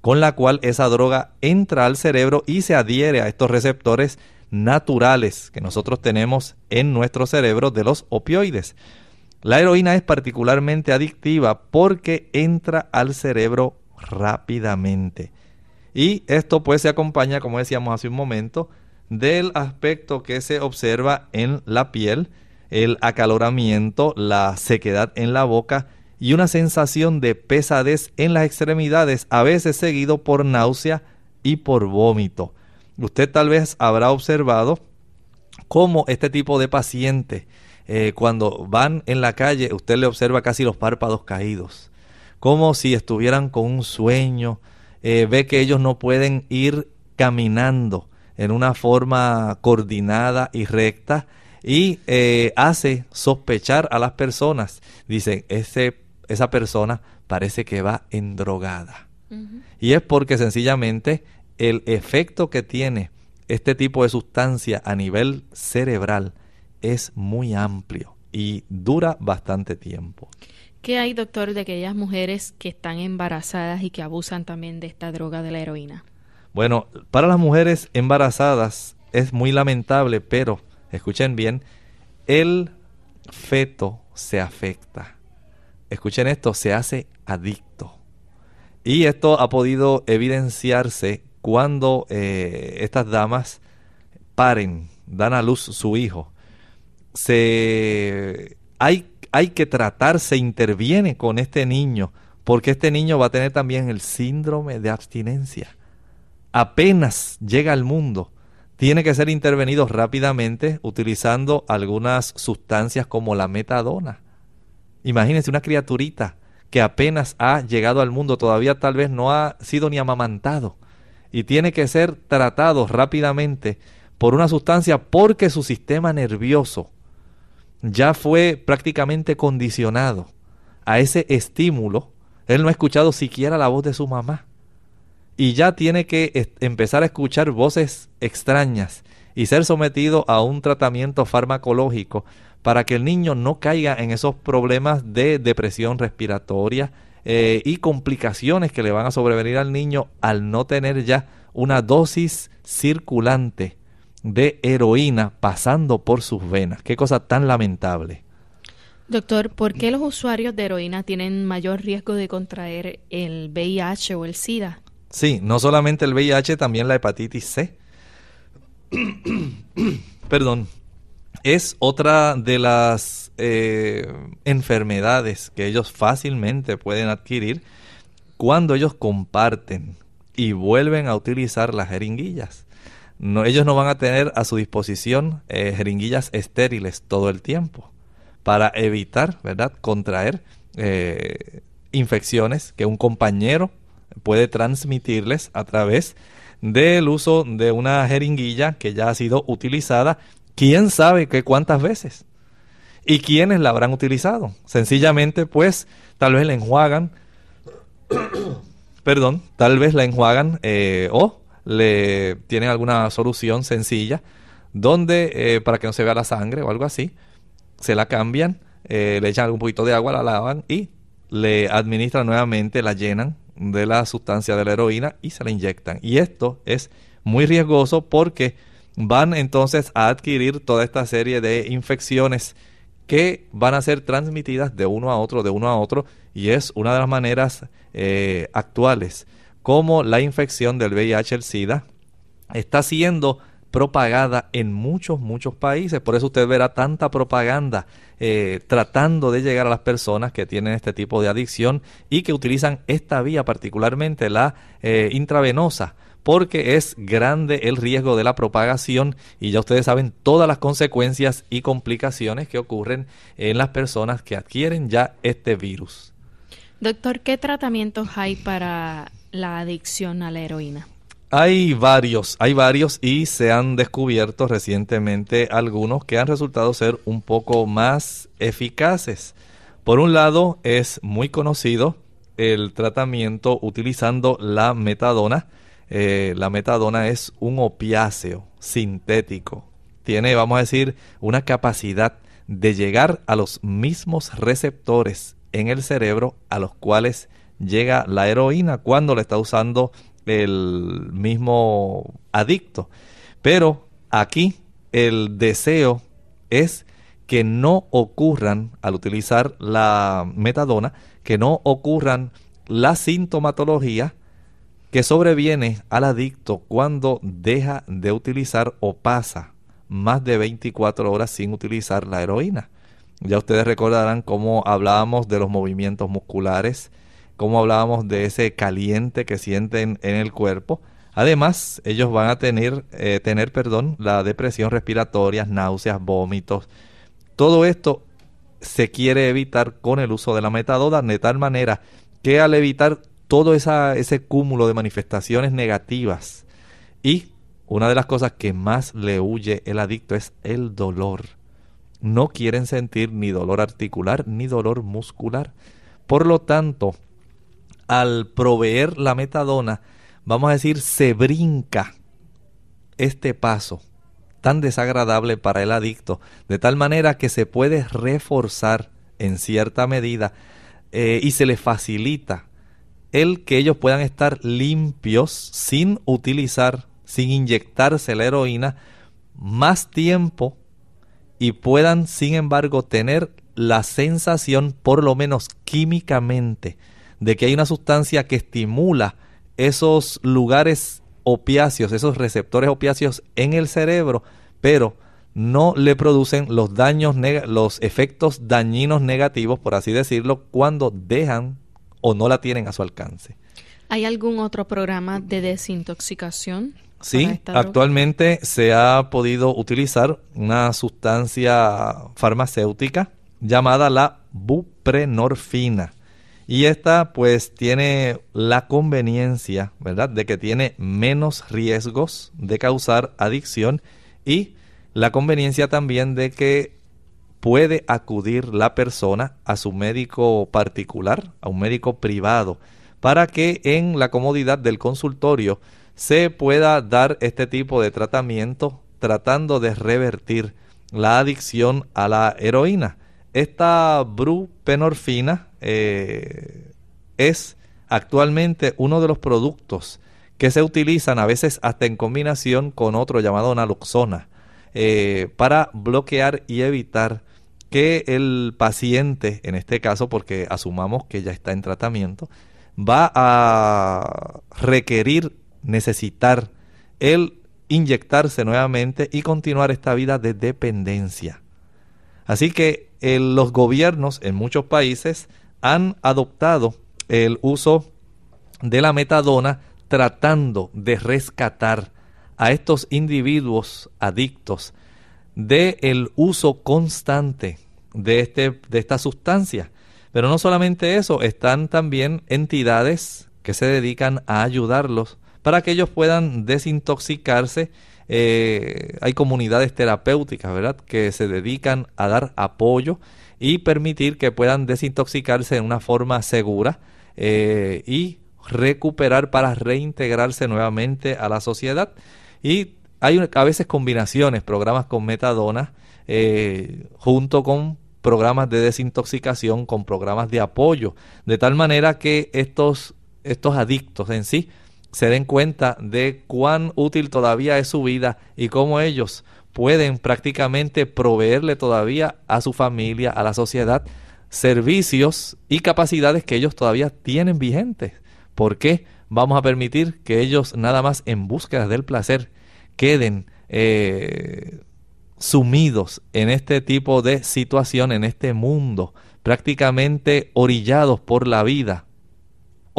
con la cual esa droga entra al cerebro y se adhiere a estos receptores naturales que nosotros tenemos en nuestro cerebro de los opioides. La heroína es particularmente adictiva porque entra al cerebro rápidamente. Y esto pues se acompaña, como decíamos hace un momento, del aspecto que se observa en la piel, el acaloramiento, la sequedad en la boca y una sensación de pesadez en las extremidades, a veces seguido por náusea y por vómito. Usted tal vez habrá observado cómo este tipo de paciente, eh, cuando van en la calle, usted le observa casi los párpados caídos, como si estuvieran con un sueño, eh, ve que ellos no pueden ir caminando en una forma coordinada y recta y eh, hace sospechar a las personas. Dicen, ese, esa persona parece que va endrogada. Y es porque sencillamente el efecto que tiene este tipo de sustancia a nivel cerebral es muy amplio y dura bastante tiempo. ¿Qué hay, doctor, de aquellas mujeres que están embarazadas y que abusan también de esta droga de la heroína? Bueno, para las mujeres embarazadas es muy lamentable, pero escuchen bien, el feto se afecta. Escuchen esto, se hace adicto. Y esto ha podido evidenciarse cuando eh, estas damas paren, dan a luz su hijo, se, hay, hay que tratar, se interviene con este niño, porque este niño va a tener también el síndrome de abstinencia. Apenas llega al mundo, tiene que ser intervenido rápidamente utilizando algunas sustancias como la metadona. Imagínense una criaturita que apenas ha llegado al mundo, todavía tal vez no ha sido ni amamantado y tiene que ser tratado rápidamente por una sustancia porque su sistema nervioso ya fue prácticamente condicionado a ese estímulo. Él no ha escuchado siquiera la voz de su mamá. Y ya tiene que empezar a escuchar voces extrañas y ser sometido a un tratamiento farmacológico para que el niño no caiga en esos problemas de depresión respiratoria, eh, y complicaciones que le van a sobrevenir al niño al no tener ya una dosis circulante de heroína pasando por sus venas. Qué cosa tan lamentable. Doctor, ¿por qué los usuarios de heroína tienen mayor riesgo de contraer el VIH o el SIDA? Sí, no solamente el VIH, también la hepatitis C. [coughs] Perdón. Es otra de las eh, enfermedades que ellos fácilmente pueden adquirir cuando ellos comparten y vuelven a utilizar las jeringuillas. No, ellos no van a tener a su disposición eh, jeringuillas estériles todo el tiempo para evitar, ¿verdad?, contraer eh, infecciones que un compañero puede transmitirles a través del uso de una jeringuilla que ya ha sido utilizada, quién sabe qué cuántas veces y quiénes la habrán utilizado. Sencillamente, pues, tal vez la enjuagan, [coughs] perdón, tal vez la enjuagan eh, o le tienen alguna solución sencilla donde eh, para que no se vea la sangre o algo así, se la cambian, eh, le echan un poquito de agua, la lavan y le administran nuevamente, la llenan de la sustancia de la heroína y se la inyectan. Y esto es muy riesgoso porque van entonces a adquirir toda esta serie de infecciones que van a ser transmitidas de uno a otro, de uno a otro, y es una de las maneras eh, actuales como la infección del VIH, el SIDA, está siendo propagada en muchos, muchos países. Por eso usted verá tanta propaganda eh, tratando de llegar a las personas que tienen este tipo de adicción y que utilizan esta vía, particularmente la eh, intravenosa porque es grande el riesgo de la propagación y ya ustedes saben todas las consecuencias y complicaciones que ocurren en las personas que adquieren ya este virus. Doctor, ¿qué tratamientos hay para la adicción a la heroína? Hay varios, hay varios y se han descubierto recientemente algunos que han resultado ser un poco más eficaces. Por un lado, es muy conocido el tratamiento utilizando la metadona. Eh, la metadona es un opiáceo sintético. Tiene, vamos a decir, una capacidad de llegar a los mismos receptores en el cerebro a los cuales llega la heroína cuando la está usando el mismo adicto. Pero aquí el deseo es que no ocurran, al utilizar la metadona, que no ocurran la sintomatología que sobreviene al adicto cuando deja de utilizar o pasa más de 24 horas sin utilizar la heroína. Ya ustedes recordarán cómo hablábamos de los movimientos musculares, como hablábamos de ese caliente que sienten en el cuerpo. Además, ellos van a tener, eh, tener perdón, la depresión respiratoria, náuseas, vómitos. Todo esto se quiere evitar con el uso de la metadona de tal manera que al evitar todo ese cúmulo de manifestaciones negativas y una de las cosas que más le huye el adicto es el dolor. No quieren sentir ni dolor articular ni dolor muscular. Por lo tanto, al proveer la metadona, vamos a decir, se brinca este paso tan desagradable para el adicto, de tal manera que se puede reforzar en cierta medida eh, y se le facilita el que ellos puedan estar limpios sin utilizar, sin inyectarse la heroína, más tiempo y puedan, sin embargo, tener la sensación, por lo menos químicamente, de que hay una sustancia que estimula esos lugares opiáceos, esos receptores opiáceos en el cerebro, pero no le producen los daños, los efectos dañinos negativos, por así decirlo, cuando dejan o no la tienen a su alcance. ¿Hay algún otro programa de desintoxicación? Sí, actualmente se ha podido utilizar una sustancia farmacéutica llamada la buprenorfina. Y esta pues tiene la conveniencia, ¿verdad? De que tiene menos riesgos de causar adicción y la conveniencia también de que puede acudir la persona a su médico particular, a un médico privado, para que en la comodidad del consultorio se pueda dar este tipo de tratamiento tratando de revertir la adicción a la heroína. Esta brupenorfina eh, es actualmente uno de los productos que se utilizan a veces hasta en combinación con otro llamado naloxona eh, para bloquear y evitar que el paciente, en este caso porque asumamos que ya está en tratamiento, va a requerir, necesitar el inyectarse nuevamente y continuar esta vida de dependencia. Así que los gobiernos en muchos países han adoptado el uso de la metadona tratando de rescatar a estos individuos adictos del el uso constante de, este, de esta sustancia. Pero no solamente eso, están también entidades que se dedican a ayudarlos para que ellos puedan desintoxicarse. Eh, hay comunidades terapéuticas, ¿verdad?, que se dedican a dar apoyo y permitir que puedan desintoxicarse de una forma segura eh, y recuperar para reintegrarse nuevamente a la sociedad. Y hay a veces combinaciones, programas con metadona, eh, junto con programas de desintoxicación, con programas de apoyo, de tal manera que estos, estos adictos en sí se den cuenta de cuán útil todavía es su vida y cómo ellos pueden prácticamente proveerle todavía a su familia, a la sociedad, servicios y capacidades que ellos todavía tienen vigentes. ¿Por qué vamos a permitir que ellos nada más en búsqueda del placer queden eh, sumidos en este tipo de situación, en este mundo, prácticamente orillados por la vida,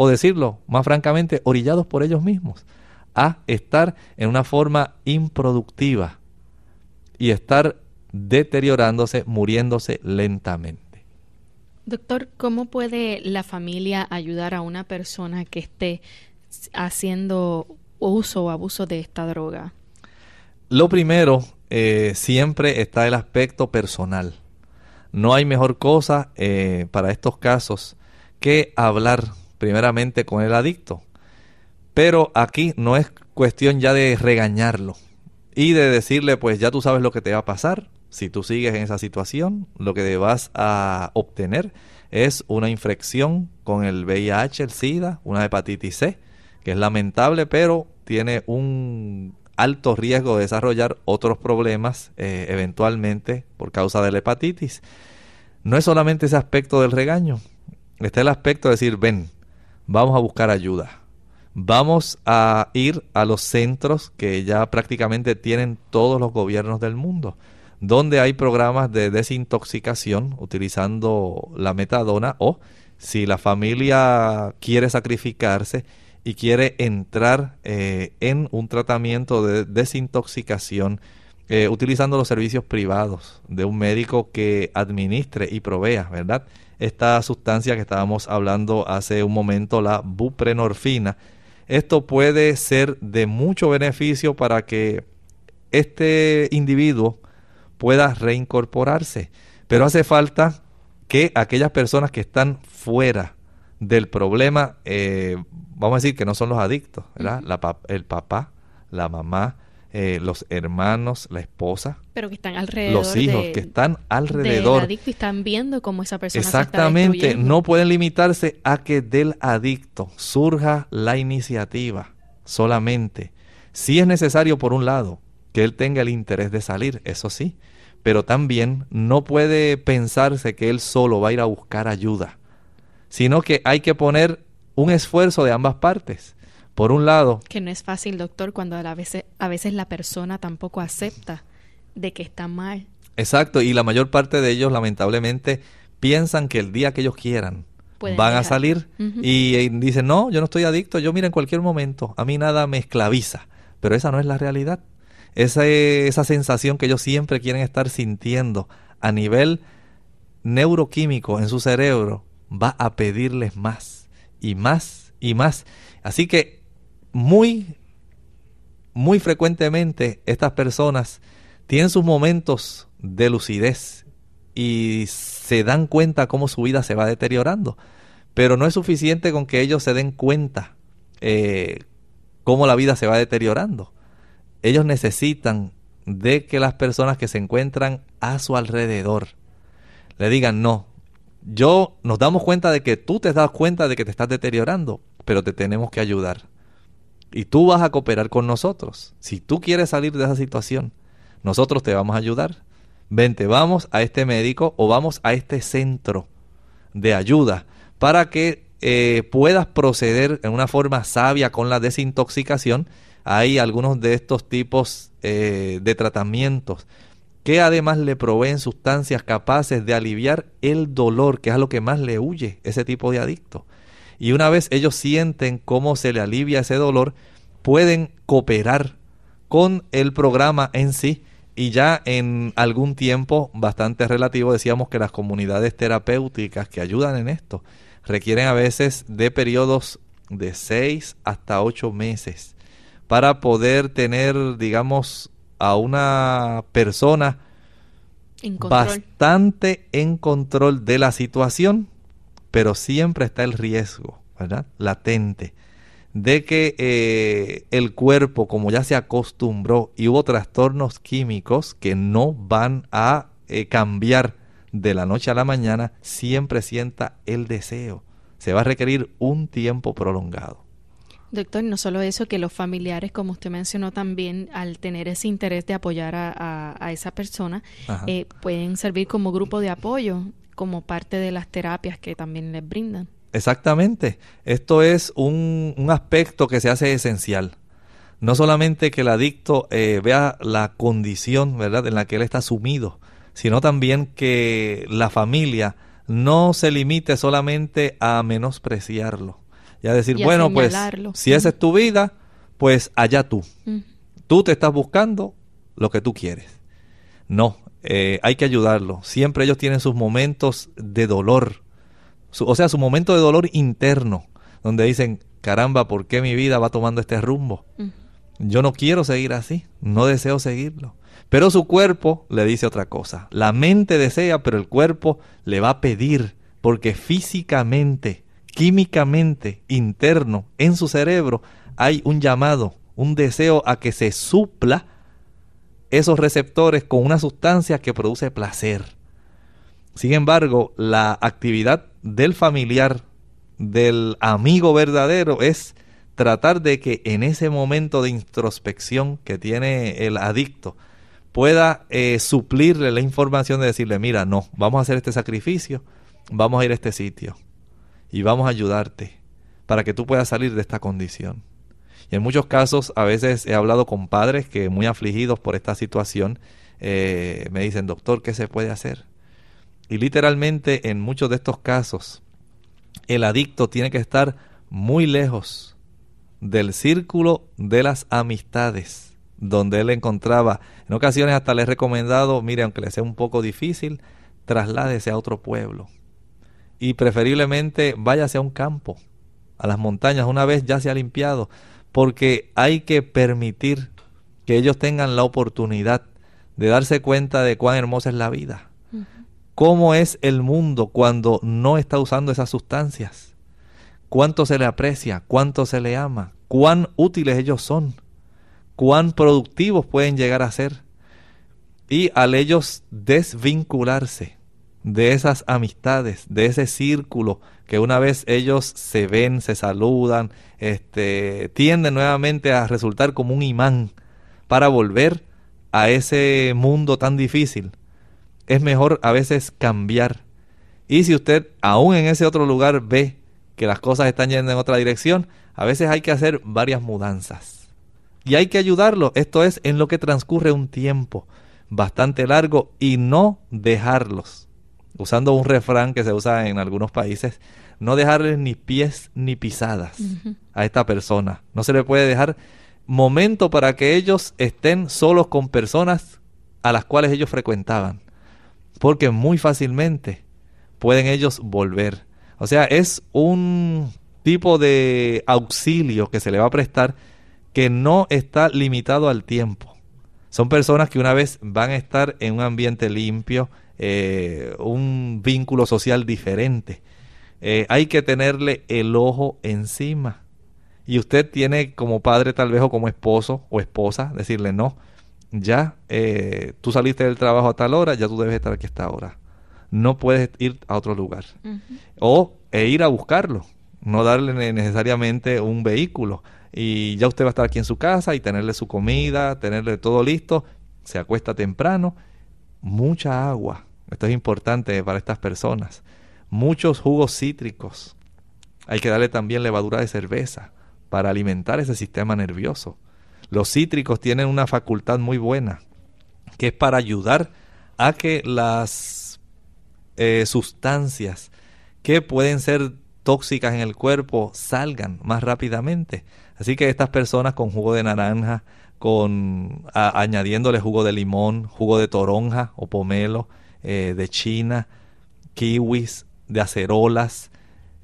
o decirlo más francamente, orillados por ellos mismos, a estar en una forma improductiva y estar deteriorándose, muriéndose lentamente. Doctor, ¿cómo puede la familia ayudar a una persona que esté haciendo uso o abuso de esta droga? Lo primero, eh, siempre está el aspecto personal. No hay mejor cosa eh, para estos casos que hablar primeramente con el adicto. Pero aquí no es cuestión ya de regañarlo y de decirle, pues ya tú sabes lo que te va a pasar. Si tú sigues en esa situación, lo que vas a obtener es una infección con el VIH, el SIDA, una hepatitis C, que es lamentable, pero tiene un alto riesgo de desarrollar otros problemas eh, eventualmente por causa de la hepatitis. No es solamente ese aspecto del regaño, está el aspecto de decir, ven, vamos a buscar ayuda. Vamos a ir a los centros que ya prácticamente tienen todos los gobiernos del mundo, donde hay programas de desintoxicación utilizando la metadona o si la familia quiere sacrificarse y quiere entrar eh, en un tratamiento de desintoxicación eh, utilizando los servicios privados de un médico que administre y provea, ¿verdad? Esta sustancia que estábamos hablando hace un momento, la buprenorfina, esto puede ser de mucho beneficio para que este individuo pueda reincorporarse, pero hace falta que aquellas personas que están fuera del problema, eh, vamos a decir que no son los adictos, ¿verdad? el papá, la mamá, eh, los hermanos, la esposa. Pero que están alrededor. Los hijos que están alrededor. Del adicto y están viendo cómo esa persona Exactamente. Se está no pueden limitarse a que del adicto surja la iniciativa solamente. Si es necesario, por un lado, que él tenga el interés de salir, eso sí. Pero también no puede pensarse que él solo va a ir a buscar ayuda sino que hay que poner un esfuerzo de ambas partes. Por un lado... Que no es fácil, doctor, cuando a veces, a veces la persona tampoco acepta de que está mal. Exacto, y la mayor parte de ellos lamentablemente piensan que el día que ellos quieran van a salir y, dicen, no, yo no estoy adicto, yo mira en cualquier momento, a mí nada me esclaviza, pero esa no es la realidad. Esa, esa sensación que ellos siempre quieren estar sintiendo a nivel neuroquímico en su cerebro va a pedirles más y más y más. Así que muy, muy frecuentemente estas personas tienen sus momentos de lucidez y se dan cuenta cómo su vida se va deteriorando. Pero no es suficiente con que ellos se den cuenta eh, cómo la vida se va deteriorando. Ellos necesitan de que las personas que se encuentran a su alrededor le digan, no, yo nos damos cuenta de que tú te das cuenta de que te estás deteriorando, pero te tenemos que ayudar. Y tú vas a cooperar con nosotros. Si tú quieres salir de esa situación, nosotros te vamos a ayudar. Vente, vamos a este médico o vamos a este centro de ayuda para que eh, puedas proceder en una forma sabia con la desintoxicación. Hay algunos de estos tipos eh, de tratamientos que además le proveen sustancias capaces de aliviar el dolor, que es a lo que más le huye ese tipo de adicto. Y una vez ellos sienten cómo se le alivia ese dolor, pueden cooperar con el programa en sí. Y ya en algún tiempo bastante relativo decíamos que las comunidades terapéuticas que ayudan en esto requieren a veces de periodos de 6 hasta 8 meses para poder tener, digamos, a una persona bastante en control de la situación, pero siempre está el riesgo, ¿verdad? Latente, de que eh, el cuerpo, como ya se acostumbró y hubo trastornos químicos que no van a eh, cambiar de la noche a la mañana, siempre sienta el deseo. Se va a requerir un tiempo prolongado. Doctor, no solo eso, que los familiares, como usted mencionó también, al tener ese interés de apoyar a, esa persona, eh, pueden servir como grupo de apoyo, como parte de las terapias que también les brindan. Exactamente. Esto es un, aspecto que se hace esencial. No solamente que el adicto eh, vea la condición ¿verdad? en la que él está sumido, sino también que la familia no se limite solamente a menospreciarlo ya decir, bueno, pues si esa es tu vida, pues allá tú. Tú te estás buscando lo que tú quieres. No, eh, hay que ayudarlo. Siempre ellos tienen sus momentos de dolor, o sea, su momento de dolor interno, donde dicen, caramba, ¿por qué mi vida va tomando este rumbo? Yo no quiero seguir así, no deseo seguirlo. Pero su cuerpo le dice otra cosa. La mente desea, pero el cuerpo le va a pedir, porque físicamente químicamente interno en su cerebro hay un llamado, un deseo a que se supla esos receptores con una sustancia que produce placer. Sin embargo, la actividad del familiar, del amigo verdadero, es tratar de que en ese momento de introspección que tiene el adicto, pueda eh, suplirle la información de decirle, mira, no, vamos a hacer este sacrificio, vamos a ir a este sitio, y vamos a ayudarte para que tú puedas salir de esta condición. Y en muchos casos, a veces he hablado con padres que muy afligidos por esta situación, eh, me dicen, doctor, ¿qué se puede hacer? Y literalmente en muchos de estos casos, el adicto tiene que estar muy lejos del círculo de las amistades donde él encontraba. En ocasiones hasta le he recomendado, mire, aunque le sea un poco difícil, trasládese a otro pueblo y preferiblemente váyase a un campo, a las montañas, una vez ya se ha limpiado, porque hay que permitir que ellos tengan la oportunidad de darse cuenta de cuán hermosa es la vida. ¿Cómo es el mundo cuando no está usando esas sustancias? ¿Cuánto se le aprecia? ¿Cuánto se le ama? ¿Cuán útiles ellos son? ¿Cuán productivos pueden llegar a ser? Y al ellos desvincularse de esas amistades, de ese círculo que una vez ellos se ven, se saludan, este, tienden nuevamente a resultar como un imán para volver a ese mundo tan difícil. Es mejor a veces cambiar. Y si usted aún en ese otro lugar ve que las cosas están yendo en otra dirección, a veces hay que hacer varias mudanzas. Y hay que ayudarlo. Esto es en lo que transcurre un tiempo bastante largo y no dejarlos usando un refrán que se usa en algunos países, no dejarles ni pies ni pisadas a esta persona. No se le puede dejar momento para que ellos estén solos con personas a las cuales ellos frecuentaban. Porque muy fácilmente pueden ellos volver. O sea, es un tipo de auxilio que se le va a prestar que no está limitado al tiempo. Son personas que una vez van a estar en un ambiente limpio, eh, un vínculo social diferente. Eh, hay que tenerle el ojo encima. Y usted tiene como padre tal vez o como esposo o esposa decirle no, ya eh, tú saliste del trabajo a tal hora, ya tú debes estar aquí a esta hora. No puedes ir a otro lugar. O e ir a buscarlo, no darle necesariamente un vehículo. Y ya usted va a estar aquí en su casa y tenerle su comida, tenerle todo listo, se acuesta temprano, mucha agua, esto es importante para estas personas. Muchos jugos cítricos. Hay que darle también levadura de cerveza para alimentar ese sistema nervioso. Los cítricos tienen una facultad muy buena, que es para ayudar a que las eh, sustancias que pueden ser tóxicas en el cuerpo salgan más rápidamente. Así que estas personas con jugo de naranja, con añadiéndole jugo de limón, jugo de toronja o pomelo, eh, de China, kiwis, de acerolas,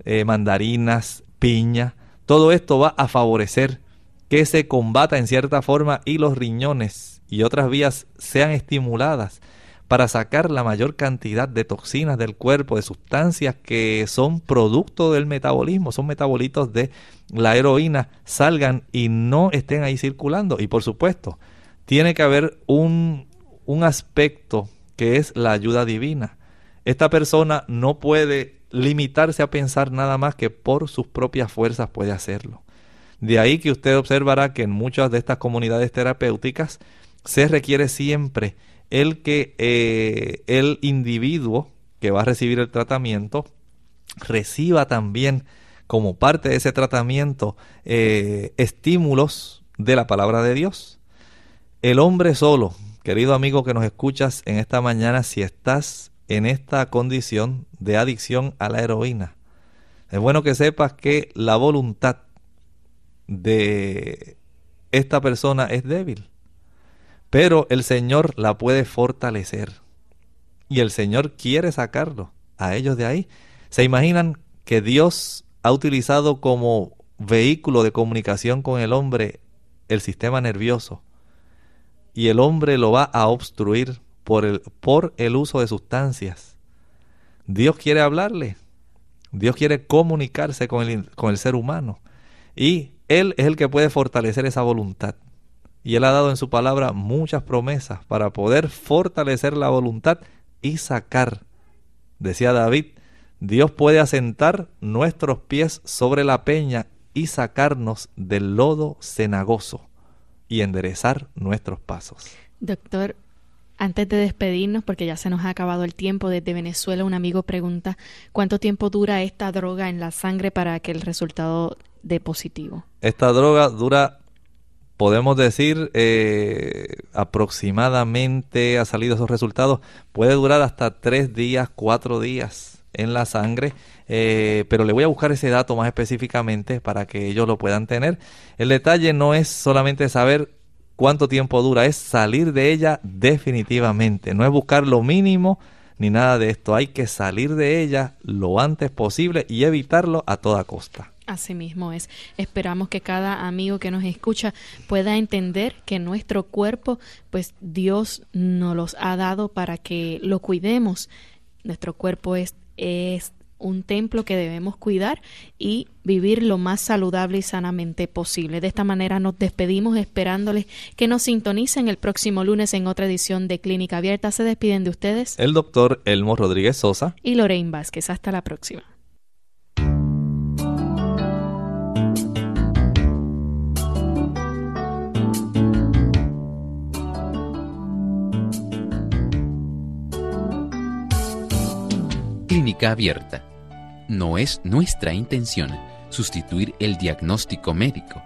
eh, mandarinas, piña, Todo esto va a favorecer que se combata en cierta forma y los riñones y otras vías sean estimuladas para sacar la mayor cantidad de toxinas del cuerpo, de sustancias que son producto del metabolismo, son metabolitos de la heroína, salgan y no estén ahí circulando. Y por supuesto, tiene que haber un, un aspecto que es la ayuda divina. Esta persona no puede limitarse a pensar nada más que por sus propias fuerzas puede hacerlo. De ahí que usted observará que en muchas de estas comunidades terapéuticas se requiere siempre el que eh, el individuo que va a recibir el tratamiento reciba también como parte de ese tratamiento eh, estímulos de la palabra de Dios. El hombre solo, querido amigo que nos escuchas en esta mañana, si estás en esta condición de adicción a la heroína, es bueno que sepas que la voluntad de esta persona es débil. Pero el Señor la puede fortalecer. Y el Señor quiere sacarlo a ellos de ahí. ¿Se imaginan que Dios ha utilizado como vehículo de comunicación con el hombre el sistema nervioso? Y el hombre lo va a obstruir por el, por el uso de sustancias. Dios quiere hablarle. Dios quiere comunicarse con el, con el ser humano. Y Él es el que puede fortalecer esa voluntad. Y Él ha dado en su palabra muchas promesas para poder fortalecer la voluntad y sacar. Decía David, Dios puede asentar nuestros pies sobre la peña y sacarnos del lodo cenagoso y enderezar nuestros pasos. Doctor, antes de despedirnos, porque ya se nos ha acabado el tiempo, desde Venezuela un amigo pregunta cuánto tiempo dura esta droga en la sangre para que el resultado dé positivo. Esta droga dura podemos decir eh, aproximadamente ha salido esos resultados. Puede durar hasta tres días cuatro días en la sangre eh, pero le voy a buscar ese dato más específicamente para que ellos lo puedan tener. El detalle no es solamente saber cuánto tiempo dura es salir de ella definitivamente. No es buscar lo mínimo ni nada de esto. Hay que salir de ella lo antes posible y evitarlo a toda costa Así mismo es. Esperamos que cada amigo que nos escucha pueda entender que nuestro cuerpo, pues Dios nos los ha dado para que lo cuidemos. Nuestro cuerpo es, es un templo que debemos cuidar y vivir lo más saludable y sanamente posible. De esta manera nos despedimos esperándoles que nos sintonicen el próximo lunes en otra edición de Clínica Abierta. Se despiden de ustedes el doctor Elmo Rodríguez Sosa y Lorraine Vázquez. Hasta la próxima. Clínica abierta. No es nuestra intención sustituir el diagnóstico médico.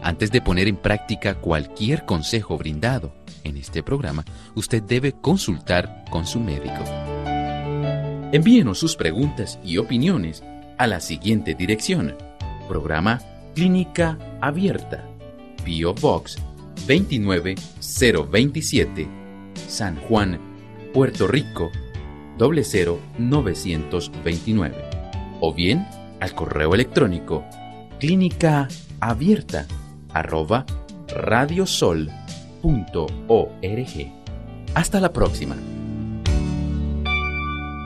Antes de poner en práctica cualquier consejo brindado en este programa, usted debe consultar con su médico. Envíenos sus preguntas y opiniones a la siguiente dirección. Programa Clínica Abierta. Bio Box 29027. San Juan, Puerto Rico 00929 o bien al correo electrónico clínica abierta arroba radiosol.org. Hasta la próxima.